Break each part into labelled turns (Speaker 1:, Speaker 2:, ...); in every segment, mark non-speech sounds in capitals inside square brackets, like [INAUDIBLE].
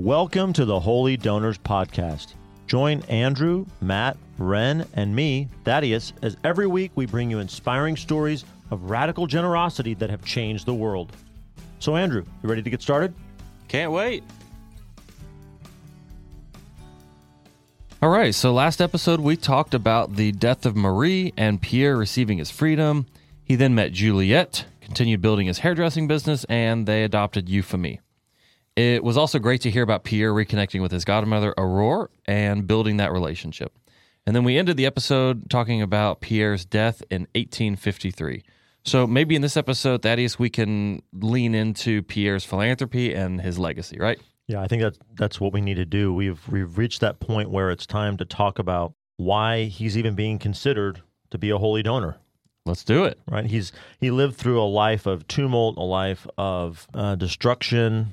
Speaker 1: Welcome to the Holy Donors Podcast. Join Andrew, Matt, Rhen, and me, Thaddeus, as every week we bring you inspiring stories of radical generosity that have changed the world. So, Andrew, you ready to get started?
Speaker 2: Can't wait. All right, so last episode we talked about the death of Marie and Pierre receiving his freedom. He then met Juliette, continued building his hairdressing business, and they adopted Euphemie. It was also great to hear about Pierre reconnecting with his godmother, Aurore, and building that relationship. And then we ended the episode talking about Pierre's death in 1853. So maybe in this episode, Thaddeus, we can lean into Pierre's philanthropy and his legacy, right?
Speaker 1: Yeah, I think that that's what we need to do. We've we've reached that point where it's time to talk about why he's even being considered to be a holy donor.
Speaker 2: Let's do it.
Speaker 1: Right? He's he lived through a life of tumult, a life of uh, destruction,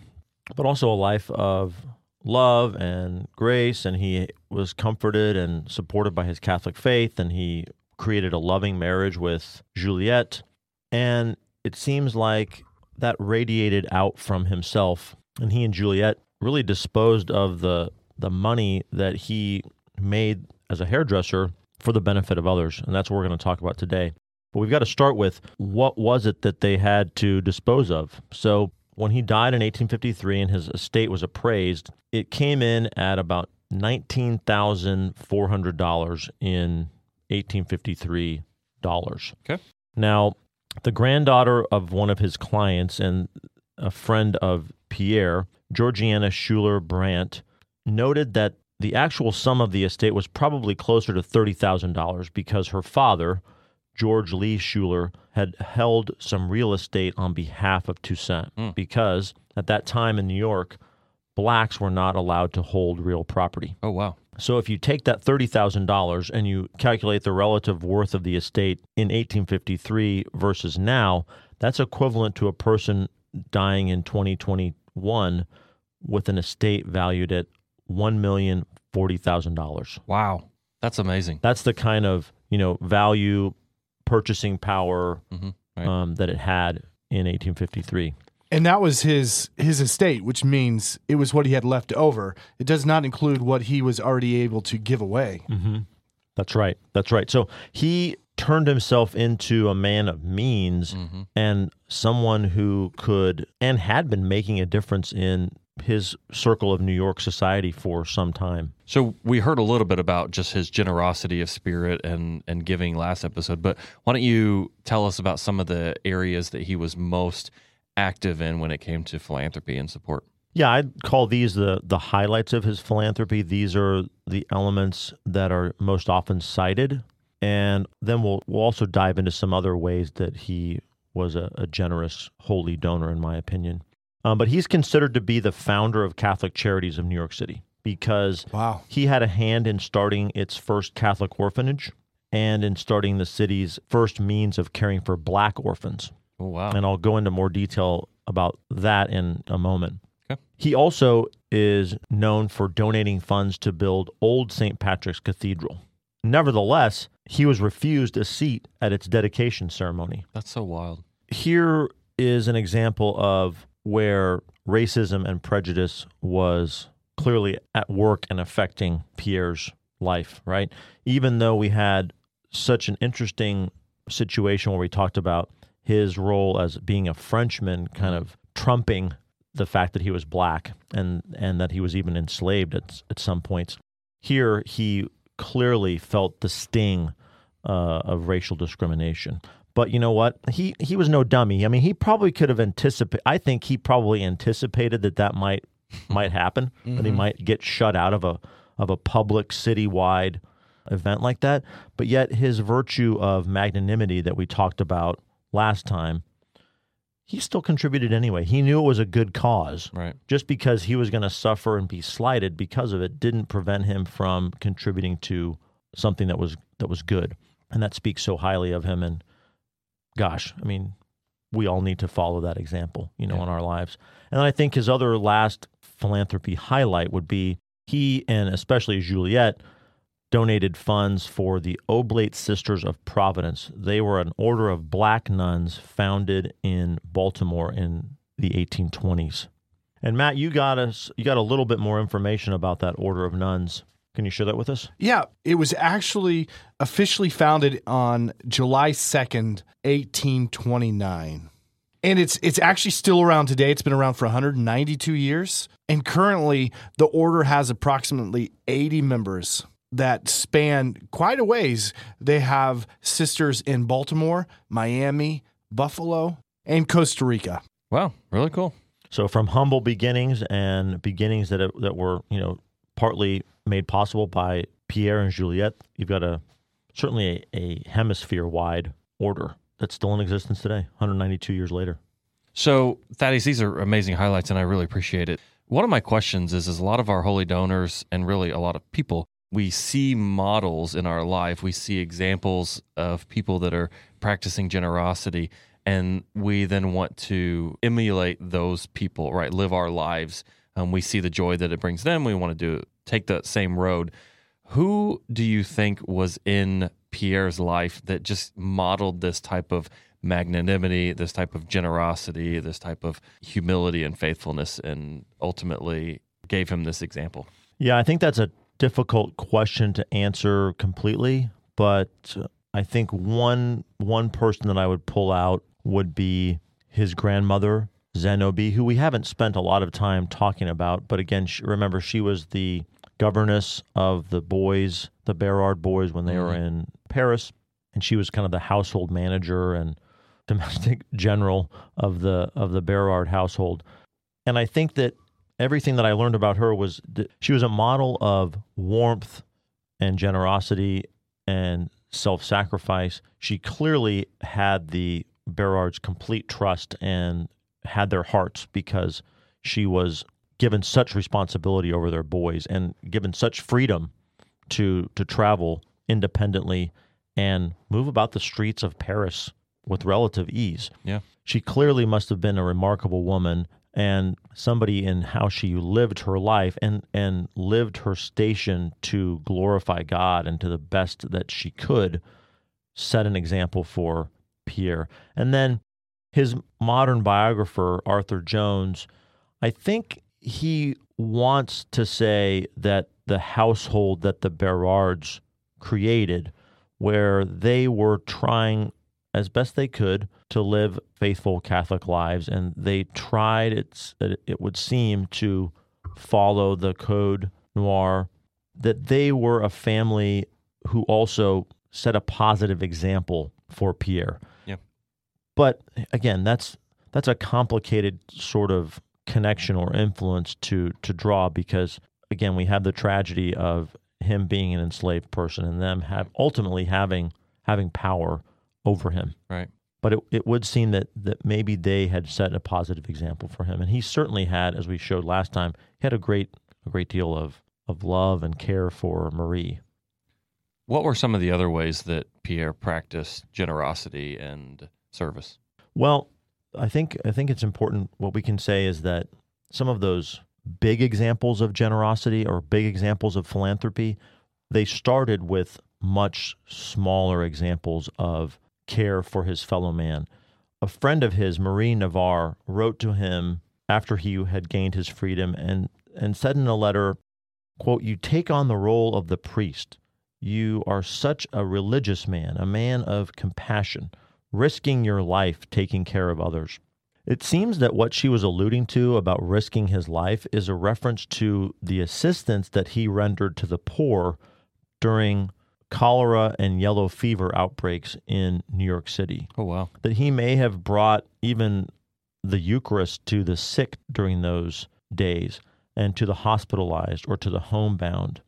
Speaker 1: but also a life of love and grace. And he was comforted and supported by his Catholic faith, and he created a loving marriage with Juliette. And it seems like that radiated out from himself, and he and Juliette really disposed of the the money that he made as a hairdresser for the benefit of others. And that's what we're going to talk about today. But we've got to start with what was it that they had to dispose of? So when he died in 1853 and his estate was appraised, it came in at about $19,400 in 1853 dollars.
Speaker 2: Okay.
Speaker 1: Now, the granddaughter of one of his clients and a friend of Pierre, Georgiana Schuyler Brandt, noted that the actual sum of the estate was probably closer to $30,000 because her father, George Lee Schuyler, had held some real estate on behalf of Toussaint
Speaker 2: Mm.
Speaker 1: because at that time in New York, blacks were not allowed to hold real property.
Speaker 2: Oh, wow.
Speaker 1: So if you take that $30,000 and you calculate the relative worth of the estate in 1853 versus now, that's equivalent to a person dying in 2021 with an estate valued at $1,040,000.
Speaker 2: Wow. That's amazing.
Speaker 1: That's the kind of, you know, value purchasing power
Speaker 2: Mhm. Right.
Speaker 1: um, that it had in 1853.
Speaker 3: And that was his his estate, which means it was what he had left over. It does not include what he was already able to give away.
Speaker 1: Mm-hmm. That's right. That's right. So he turned himself into a man of means
Speaker 2: hmm
Speaker 1: and someone who could and had been making a difference in his circle of New York society for some time.
Speaker 2: So we heard a little bit about just his generosity of spirit and and giving last episode, but why don't you tell us about some of the areas that he was most active in when it came to philanthropy and support?
Speaker 1: Yeah, I'd call these the the highlights of his philanthropy. These are the elements that are most often cited, and then we'll we'll also dive into some other ways that he was a, a generous, holy donor, in my opinion. Um, but he's considered to be the founder of Catholic Charities of New York City because
Speaker 3: Wow.
Speaker 1: he had a hand in starting its first Catholic orphanage and in starting the city's first means of caring for black orphans.
Speaker 2: Oh, wow.
Speaker 1: And I'll go into more detail about that in a moment.
Speaker 2: Okay.
Speaker 1: He also is known for donating funds to build Old St. Patrick's Cathedral. Nevertheless, he was refused a seat at its dedication ceremony.
Speaker 2: That's so wild.
Speaker 1: Here is an example of where racism and prejudice was clearly at work and affecting Pierre's life, right? Even though we had such an interesting situation where we talked about his role as being a Frenchman kind of trumping the fact that he was black and and that he was even enslaved at at some points. Here he clearly felt the sting uh, of racial discrimination. But you know what? He he was no dummy. I mean, he probably could have anticipated. I think he probably anticipated that that might might happen. That he
Speaker 3: Mhm.
Speaker 1: might get shut out of a of a public citywide event like that. But yet, his virtue of magnanimity that we talked about last time, he still contributed anyway. He knew it was a good cause.
Speaker 2: Right.
Speaker 1: Just because he was going to suffer and be slighted because of it didn't prevent him from contributing to something that was that was good. And that speaks so highly of him. And gosh, I mean, we all need to follow that example, you know,
Speaker 2: Yeah.
Speaker 1: in our lives. And I think his other last philanthropy highlight would be he and especially Juliette donated funds for the Oblate Sisters of Providence. They were an order of black nuns founded in Baltimore in the 1820s. And Matt, you got us you got a little bit more information about that order of nuns. Can you share that with us?
Speaker 3: Yeah, it was actually officially founded on July 2nd, 1829. And it's it's actually still around today. It's been around for 192 years. And currently the order has approximately 80 members that span quite a ways. They have sisters in Baltimore, Miami, Buffalo, and Costa Rica.
Speaker 2: Wow, really cool.
Speaker 1: So from humble beginnings and beginnings that that were, you know, partly made possible by Pierre and Juliette, you've got a certainly a, a hemisphere wide order that's still in existence today, 192 years later.
Speaker 2: So, Thaddeus, these are amazing highlights, and I really appreciate it. One of my questions is: is a lot of our holy donors, and really a lot of people, we see models in our life. We see examples of people that are practicing generosity, and we then want to emulate those people, right? Live our lives. Um, we see the joy that it brings them. We want to do take that same road. Who do you think was in Pierre's life that just modeled this type of magnanimity, this type of generosity, this type of humility and faithfulness, and ultimately gave him this example?
Speaker 1: Yeah, I think that's a difficult question to answer completely, but I think one one person that I would pull out would be his grandmother Zenobe, who we haven't spent a lot of time talking about, but again, remember she was the governess of the boys, the Berard boys, when they mm-hmm. were in Paris, and she was kind of the household manager and [LAUGHS] domestic general of the of the Berard household. And I think that everything that I learned about her was that she was a model of warmth and generosity and self-sacrifice. She clearly had the Berard's complete trust and had their hearts because she was given such responsibility over their boys and given such freedom to to travel independently and move about the streets of Paris with relative ease.
Speaker 2: Yeah.
Speaker 1: She clearly must have been a remarkable woman and somebody in how she lived her life and and lived her station to glorify God and to the best that she could set an example for Pierre. And then his modern biographer Arthur Jones, I think he wants to say that the household that the Berards created, where they were trying as best they could to live faithful Catholic lives, and they tried, it's, it would seem, to follow the code noir, that they were a family who also set a positive example for Pierre.
Speaker 2: Yeah.
Speaker 1: But again, that's that's a complicated sort of connection or influence to to draw because again we have the tragedy of him being an enslaved person and them have ultimately having having power over him.
Speaker 2: Right.
Speaker 1: But it, it would seem that that maybe they had set a positive example for him. And he certainly had as we showed last time he had a great a great deal of of love and care for marie.
Speaker 2: What were some of the other ways that pierre practiced generosity and service?
Speaker 1: Well I think I think it's important. What we can say is that some of those big examples of generosity or big examples of philanthropy, they started with much smaller examples of care for his fellow man. A friend of his, Marie Navarre, wrote to him after he had gained his freedom and, and said in a letter, quote, You take on the role of the priest. You are such a religious man, a man of compassion risking your life taking care of others. It seems that what she was alluding to about risking his life is a reference to the assistance that he rendered to the poor during cholera and yellow fever outbreaks in New York City.
Speaker 2: Oh, wow.
Speaker 1: That he may have brought even the Eucharist to the sick during those days and to the hospitalized or to the homebound.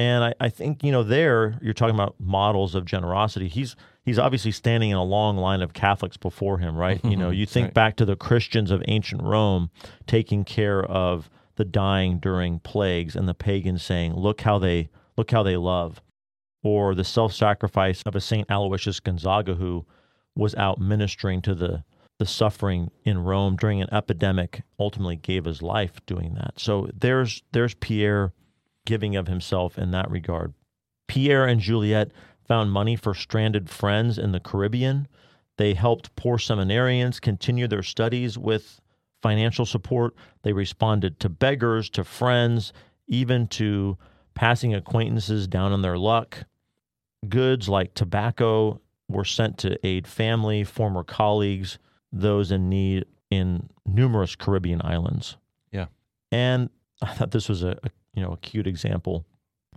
Speaker 1: And I, I think, you know, there you're talking about models of generosity. He's he's obviously standing in a long line of Catholics before him, right? you know, [LAUGHS] you think right. back to the Christians of ancient Rome taking care of the dying during plagues and the pagans saying, Look how they look how they love. Or the self sacrifice of a Saint Aloysius Gonzaga who was out ministering to the the suffering in Rome during an epidemic, ultimately gave his life doing that. So there's there's Pierre giving of himself in that regard. Pierre and Juliette found money for stranded friends in the Caribbean. They helped poor seminarians continue their studies with financial support. They responded to beggars, to friends, even to passing acquaintances down on their luck. Goods like tobacco were sent to aid family, former colleagues, those in need in numerous Caribbean islands.
Speaker 2: Yeah.
Speaker 1: And [LAUGHS] I thought this was a, a you know a cute example.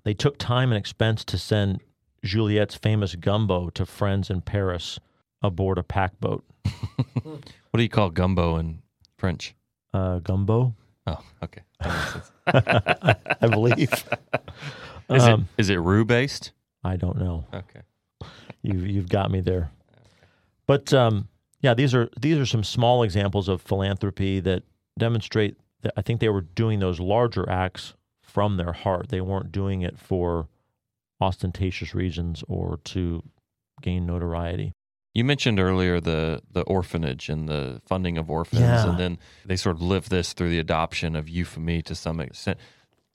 Speaker 1: They took time and expense to send Juliette's famous gumbo to friends in Paris aboard a pack boat. [LAUGHS]
Speaker 2: What do you call gumbo in French?
Speaker 1: Uh, gumbo,
Speaker 2: Oh, okay. That makes sense. [LAUGHS]
Speaker 1: I believe.
Speaker 2: Is
Speaker 1: Um,
Speaker 2: it is it roux based?
Speaker 1: I don't know.
Speaker 2: Okay.
Speaker 1: You you've got me there. But um, yeah, these are these are some small examples of philanthropy that demonstrate that I think they were doing those larger acts from their heart. They weren't doing it for ostentatious reasons or to gain notoriety.
Speaker 2: You mentioned earlier the the orphanage and the funding of orphans,
Speaker 1: Yeah.
Speaker 2: and then they sort of live this through the adoption of euphemy to some extent.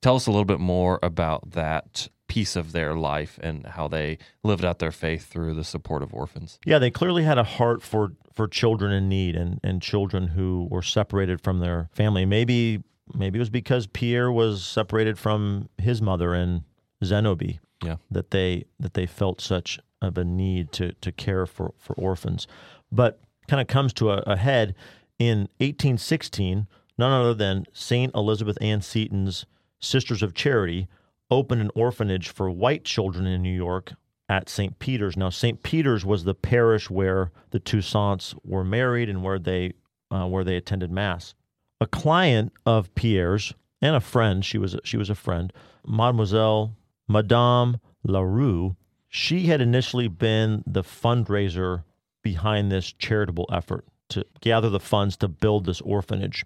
Speaker 2: Tell us a little bit more about that piece of their life and how they lived out their faith through the support of orphans.
Speaker 1: Yeah, they clearly had a heart for for children in need and and children who were separated from their family. Maybe maybe it was because Pierre was separated from his mother and Zenobe.
Speaker 2: Yeah.
Speaker 1: That they that they felt such of a need to to care for for orphans. But kind of comes to a, a head in 1816, none other than St. Elizabeth Ann Seton's Sisters of Charity opened an orphanage for white children in New York at St. Peter's. Now, St. Peter's was the parish where the Toussaints were married and where they uh, where they attended mass. A client of Pierre's and a friend, she was she was a friend, Mademoiselle Madame Larue. She had initially been the fundraiser behind this charitable effort to gather the funds to build this orphanage,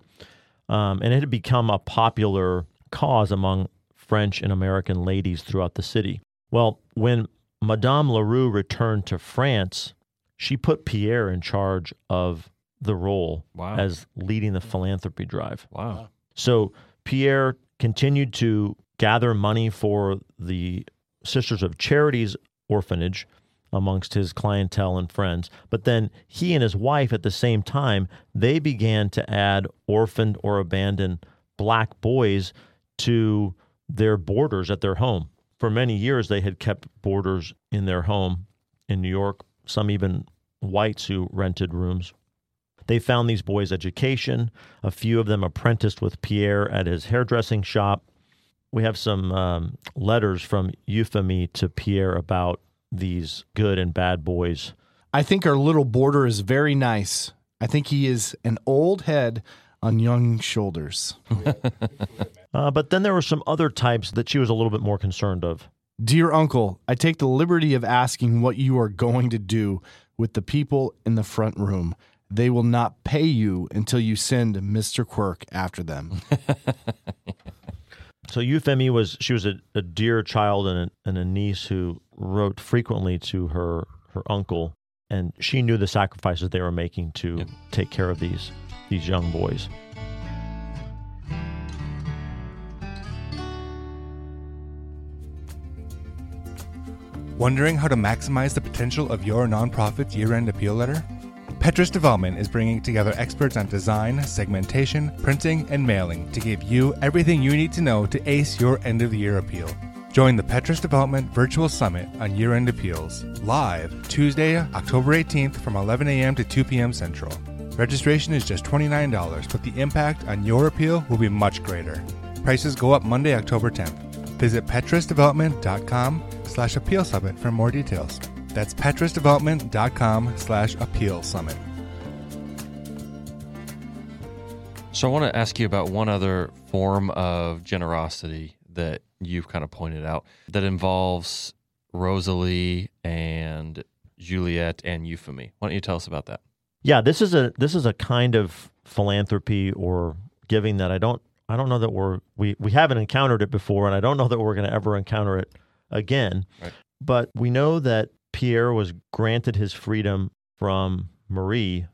Speaker 1: um, and it had become a popular cause among French and American ladies throughout the city. Well, when Madame Larue returned to France, she put Pierre in charge of the role
Speaker 2: Wow.
Speaker 1: as leading the philanthropy drive.
Speaker 2: Wow.
Speaker 1: So Pierre continued to gather money for the Sisters of Charity's orphanage amongst his clientele and friends. But then he and his wife at the same time, they began to add orphaned or abandoned black boys to their boarders at their home. For many years, they had kept boarders in their home in New York, some even whites who rented rooms. They found these boys education. A few of them apprenticed with Pierre at his hairdressing shop. We have some um, letters from Euphemy to Pierre about these good and bad boys.
Speaker 3: I think our little border is very nice. I think he is an old head on young shoulders. [LAUGHS]
Speaker 1: Uh, but then there were some other types that she was a little bit more concerned of.
Speaker 3: Dear uncle, I take the liberty of asking what you are going to do with the people in the front room. They will not pay you until you send Mr. Quirk after them. [LAUGHS]
Speaker 1: So Euphemy was she was a, a dear child and a, and a niece who wrote frequently to her her uncle, and she knew the sacrifices they were making to
Speaker 2: Yep.
Speaker 1: take care of these these young boys.
Speaker 4: Wondering how to maximize the potential of your nonprofit's year end appeal letter? Petrus Development is bringing together experts on design, segmentation, printing, and mailing to give you everything you need to know to ace your end of the year appeal. Join the Petrus Development Virtual Summit on Year End Appeals, live Tuesday, October 18th from 11 a.m. to 2 p.m. Central. Registration is just $29, but the impact on your appeal will be much greater. Prices go up Monday, October 10th. Visit petrusdevelopment.com slash appeal summit for more details. That's petrusdevelopment.com slash appeal summit.
Speaker 2: So I want to ask you about one other form of generosity that you've kind of pointed out that involves Rosalie and Juliette and Euphemy. Why don't you tell us about that?
Speaker 1: Yeah, this is a this is a kind of philanthropy or giving that I don't I don't know that we're we we haven't encountered it before, and I don't know that we're going to ever encounter it again.
Speaker 2: Right.
Speaker 1: But we know that Pierre was granted his freedom from Marie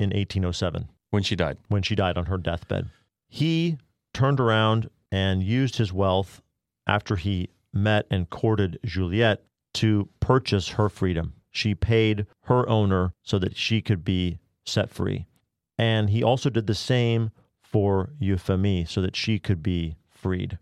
Speaker 1: in 1807
Speaker 2: When she died.
Speaker 1: when she died on her deathbed. He turned around and used his wealth after he met and courted Juliette to purchase her freedom. She paid her owner so that she could be set free. And he also did the same for Euphemie so that she could be freed.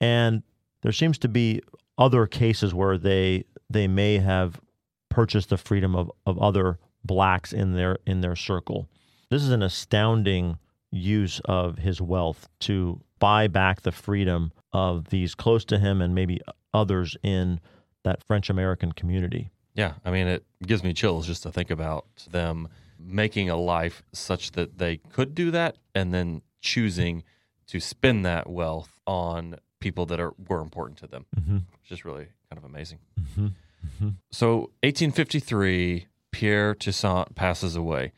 Speaker 1: And there seems to be other cases where they they may have purchased the freedom of, of other blacks in their in their circle. This is an astounding use of his wealth to buy back the freedom of these close to him and maybe others in that French American community.
Speaker 2: Yeah, I mean, it gives me chills just to think about them making a life such that they could do that and then choosing to spend that wealth on people that are were important to them,
Speaker 1: Mm-hmm.
Speaker 2: which is really kind of amazing.
Speaker 1: Mm-hmm. Mm-hmm.
Speaker 2: So, 1853, Pierre Toussaint passes away.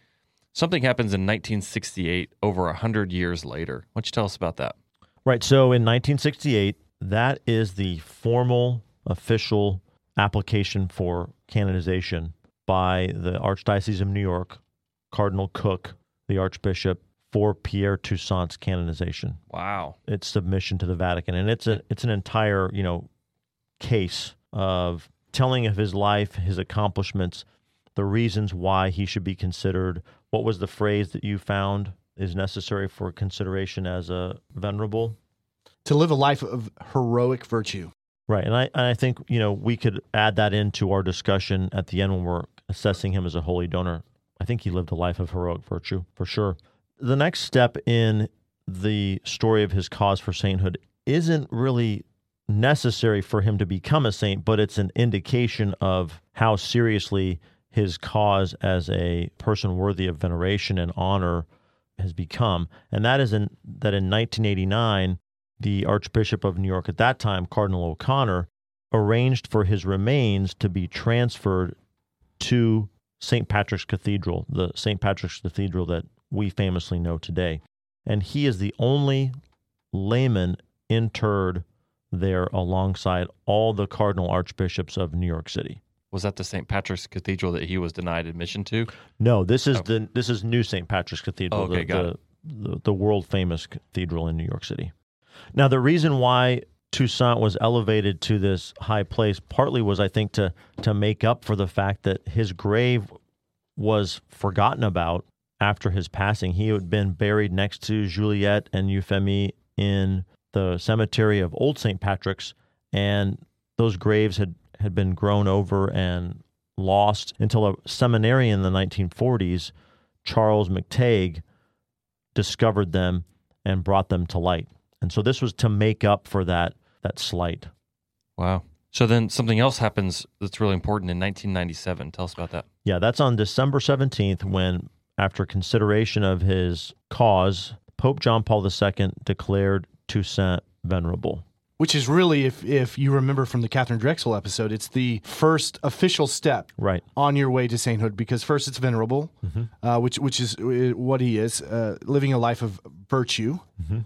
Speaker 2: Something happens in 1968, over a 100 years later. Why don't you tell us about that?
Speaker 1: Right. So in 1968, that is the formal official application for canonization by the Archdiocese of New York, Cardinal Cooke, the Archbishop, for Pierre Toussaint's canonization.
Speaker 2: Wow.
Speaker 1: Its submission to the Vatican, and it's a it's an entire you know case of telling of his life, his accomplishments, the reasons why he should be considered. What was the phrase that you found is necessary for consideration as a venerable?
Speaker 3: To live a life of heroic virtue.
Speaker 1: Right, and I and I think you know we could add that into our discussion at the end when we're assessing him as a holy donor. I think he lived a life of heroic virtue for sure. The next step in the story of his cause for sainthood isn't really necessary for him to become a saint, but it's an indication of how seriously his cause as a person worthy of veneration and honor has become. And that is in that in 1989 the Archbishop of New York at that time, Cardinal O'Connor, arranged for his remains to be transferred to St. Patrick's Cathedral, the St. Patrick's Cathedral that we famously know today. And he is the only layman interred there alongside all the cardinal archbishops of New York City.
Speaker 2: Was that the St. Patrick's Cathedral that he was denied admission to?
Speaker 1: No, this is
Speaker 2: Oh.
Speaker 1: the this is New St. Patrick's Cathedral,
Speaker 2: Oh, okay,
Speaker 1: the,
Speaker 2: got
Speaker 1: the,
Speaker 2: it.
Speaker 1: the the world famous cathedral in New York City. Now, the reason why Toussaint was elevated to this high place partly was, I think, to to make up for the fact that his grave was forgotten about after his passing. He had been buried next to Juliette and Euphemie in the cemetery of Old St. Patrick's, and those graves had had been grown over and lost until a seminarian in the 1940s, Charles McTague, discovered them and brought them to light. And so this was to make up for that that slight.
Speaker 2: Wow. So then something else happens that's really important in 1997. Tell us about that.
Speaker 1: Yeah, that's on December 17th when after consideration of his cause, Pope John Paul II declared Toussaint venerable.
Speaker 3: Which is really, if if you remember from the Katharine Drexel episode, it's the first official step
Speaker 1: Right.
Speaker 3: on your way to sainthood. Because first, it's venerable, uh, which which is uh, what he is, uh, living a life of virtue,
Speaker 1: Mhm.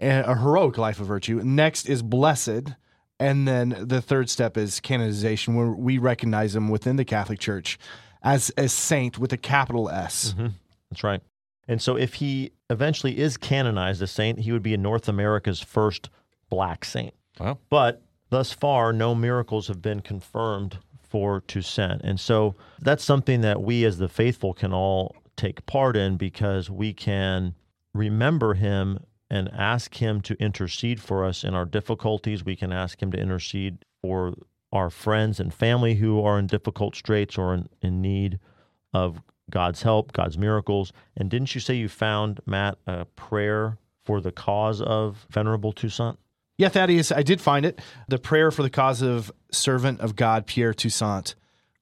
Speaker 3: a heroic life of virtue. Next is blessed, and then the third step is canonization, where we recognize him within the Catholic Church as a saint with a capital S. Mm-hmm.
Speaker 1: That's right. And so if he eventually is canonized a saint, he would be in North America's first black saint.
Speaker 2: Wow.
Speaker 1: But thus far, no miracles have been confirmed for Toussaint. And so that's something that we as the faithful can all take part in because we can remember him and ask him to intercede for us in our difficulties. We can ask him to intercede for our friends and family who are in difficult straits or in, in need of God's help, God's miracles. And didn't you say you found, Matt, a prayer for the cause of Venerable Toussaint?
Speaker 3: Yeah, Thaddeus, I did find it. The prayer for the cause of servant of God, Pierre Toussaint.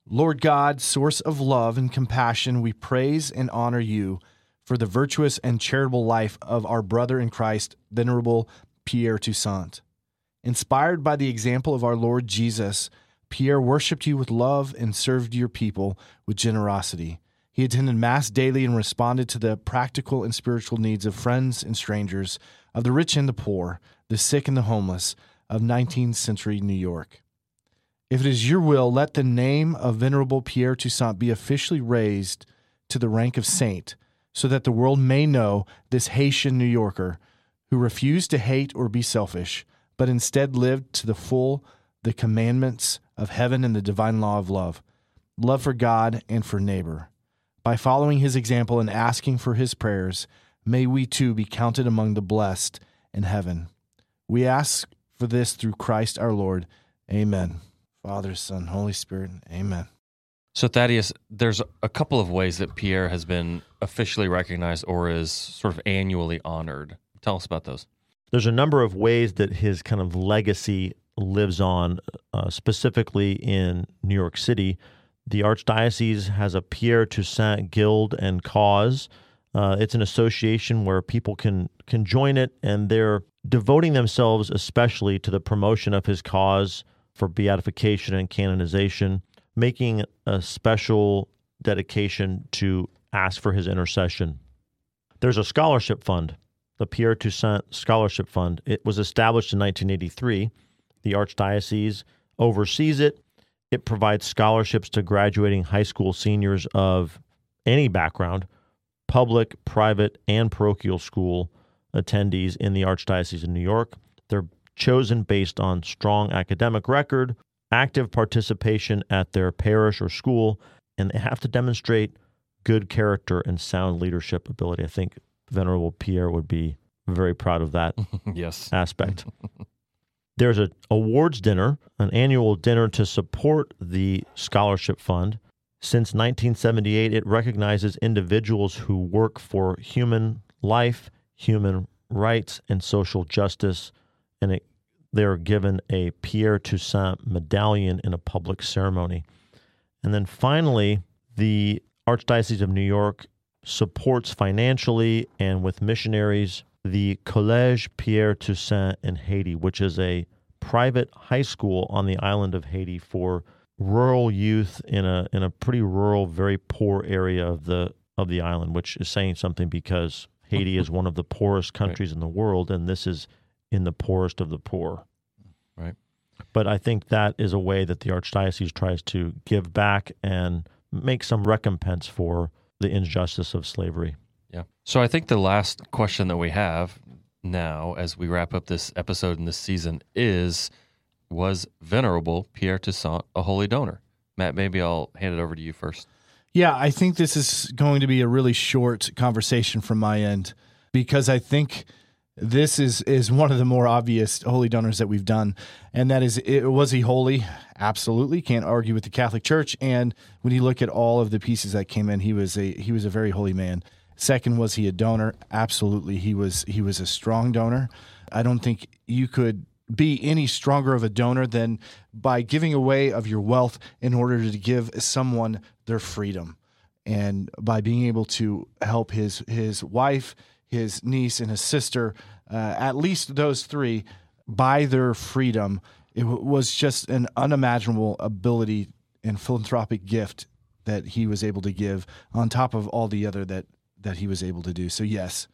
Speaker 3: Lord God, source of love and compassion, we praise and honor you for the virtuous and charitable life of our brother in Christ, Venerable Pierre Toussaint. Inspired by the example of our Lord Jesus, Pierre worshiped you with love and served your people with generosity. He attended Mass daily and responded to the practical and spiritual needs of friends and strangers, of the rich and the poor, the sick and the homeless of 19th century New York. If it is your will, let the name of Venerable Pierre Toussaint be officially raised to the rank of saint, so that the world may know this Haitian New Yorker who refused to hate or be selfish, but instead lived to the full the commandments of heaven and the divine law of love, love for God and for neighbor. By following his example and asking for his prayers, may we too be counted among the blessed in heaven. We ask for this through Christ our Lord. Amen. Father, Son, Holy Spirit. Amen.
Speaker 2: So, Thaddeus, there's a couple of ways that Pierre has been officially recognized or is sort of annually honored. Tell us about those.
Speaker 1: There's a number of ways that his kind of legacy lives on, uh, specifically in New York City. The Archdiocese has a Pierre Toussaint Guild and Cause. Uh, it's an association where people can can join it, and they're devoting themselves especially to the promotion of his cause for beatification and canonization, making a special dedication to ask for his intercession. There's a scholarship fund, the Pierre Toussaint Scholarship Fund. It was established in 1983. The Archdiocese oversees it. It provides scholarships to graduating high school seniors of any background, public, private, and parochial school attendees in the Archdiocese of New York. They're chosen based on strong academic record, active participation at their parish or school, and they have to demonstrate good character and sound leadership ability. I think Venerable Pierre would be very proud of that [LAUGHS]
Speaker 2: yes.
Speaker 1: aspect. [LAUGHS] There's an awards dinner, an annual dinner to support the scholarship fund. Since 1978, it recognizes individuals who work for human life, human rights, and social justice, and it, they're given a Pierre Toussaint medallion in a public ceremony. And then finally, the Archdiocese of New York supports financially and with missionaries the Collège Pierre Toussaint in Haiti, which is a private high school on the island of Haiti for rural youth in a in a pretty rural, very poor area of the of the island, which is saying something because Haiti is one of the poorest countries right. in the world, and this is in the poorest of the poor.
Speaker 2: Right.
Speaker 1: But I think that is a way that the archdiocese tries to give back and make some recompense for the injustice of slavery.
Speaker 2: Yeah. So I think the last question that we have now, as we wrap up this episode in this season, is Was Venerable Pierre Toussaint a holy donor? Matt, maybe I'll hand it over to you first.
Speaker 3: Yeah, I think this is going to be a really short conversation from my end because I think this is is one of the more obvious holy donors that we've done, and that is, it, was he holy? Absolutely, can't argue with the Catholic Church. And when you look at all of the pieces that came in, he was a he was a very holy man. Second, was he a donor? Absolutely, he was he was a strong donor. I don't think you could be any stronger of a donor than by giving away of your wealth in order to give someone their freedom and by being able to help his his wife his niece and his sister uh, at least those three by their freedom. It w- was just an unimaginable ability and philanthropic gift that he was able to give on top of all the other that that he was able to do. So yes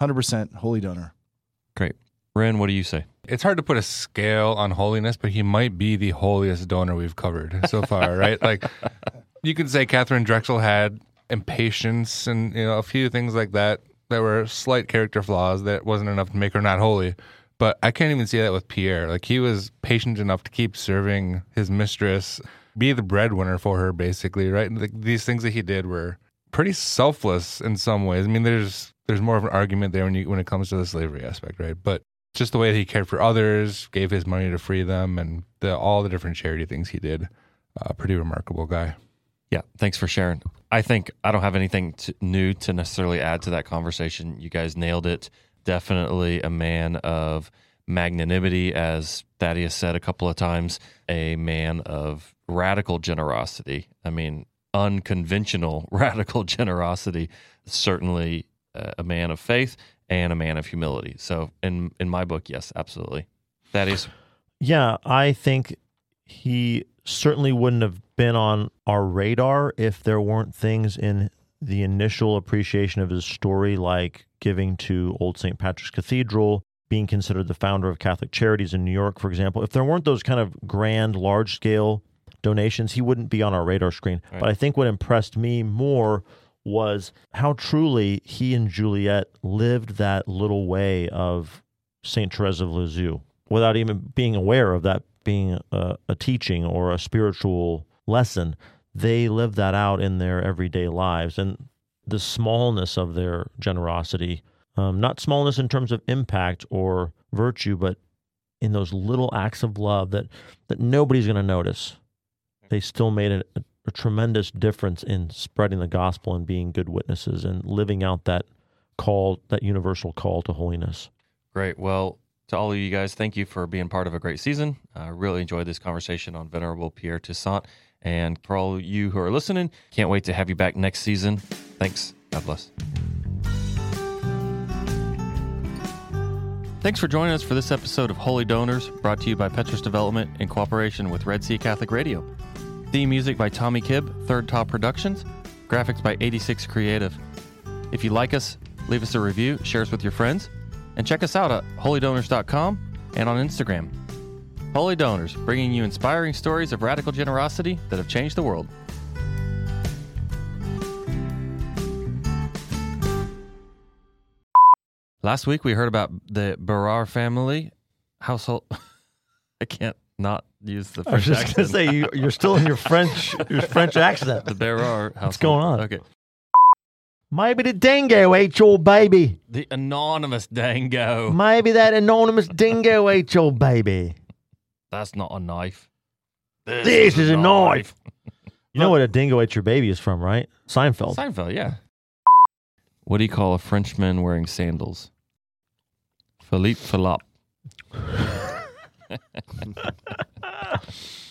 Speaker 3: 100% holy donor.
Speaker 2: Great. Rhen, what do you say?
Speaker 4: It's hard to put a scale on holiness, but he might be the holiest donor we've covered so far, right? [LAUGHS] Like you could say Katharine Drexel had impatience and you know a few things like that that were slight character flaws that wasn't enough to make her not holy. But I can't even see that with Pierre. Like he was patient enough to keep serving his mistress, be the breadwinner for her, basically, right? Like, these things that he did were pretty selfless in some ways. I mean, there's there's more of an argument there when you when it comes to the slavery aspect, right? But just the way that he cared for others, gave his money to free them, and the, all the different charity things he did. Uh, pretty remarkable guy.
Speaker 2: Yeah, thanks for sharing. I think I don't have anything to, new to necessarily add to that conversation. You guys nailed it. Definitely a man of magnanimity, as Thaddeus said a couple of times, a man of radical generosity. I mean, unconventional [LAUGHS] radical generosity. Certainly uh, a man of faith and a man of humility. So in in my book, yes, absolutely. That is
Speaker 1: Yeah, I think he certainly wouldn't have been on our radar if there weren't things in the initial appreciation of his story like giving to Old St. Patrick's Cathedral, being considered the founder of Catholic Charities in New York, for example. If there weren't those kind of grand, large scale donations, he wouldn't be on our radar screen. Right. But I think what impressed me more was how truly he and Juliette lived that little way of St. Therese of Lisieux without even being aware of that being a, a, teaching or a spiritual lesson. they live that out in their everyday lives and the smallness of their generosity, um, not smallness in terms of impact or virtue, but in those little acts of love that, that nobody's going to notice. They still made a, a, a tremendous difference in spreading the gospel and being good witnesses and living out that call, that universal call to holiness.
Speaker 2: Great. Well, to all of you guys, thank you for being part of a great season. I really enjoyed this conversation on Venerable Pierre Toussaint. And for all you who are listening, can't wait to have you back next season. Thanks. God bless. Thanks for joining us for this episode of Holy Donors, brought to you by Petrus Development in cooperation with Red Sea Catholic Radio. Theme music by Tommy Kibb, Third Top Productions, graphics by 86 Creative. If you like us, leave us a review, share us with your friends, and check us out at holydonors.com and on Instagram. Holy Donors, bringing you inspiring stories of radical generosity that have changed the world. Last week we heard about the Barrar family household. [LAUGHS] I can't not use the
Speaker 1: I was
Speaker 2: French
Speaker 1: just gonna say you, you're still in your French your French accent. [LAUGHS]
Speaker 2: the Barrar household.
Speaker 1: What's going on?
Speaker 2: Okay.
Speaker 1: Maybe the dingo ate your baby.
Speaker 2: The anonymous dingo.
Speaker 1: Maybe that anonymous dingo ate your baby.
Speaker 2: That's not a knife.
Speaker 1: This is a knife. [LAUGHS] You know what a dingo ate your baby is from, right? Seinfeld.
Speaker 2: Seinfeld, yeah. What do you call a Frenchman wearing sandals? Philippe Philop. [LAUGHS] [LAUGHS]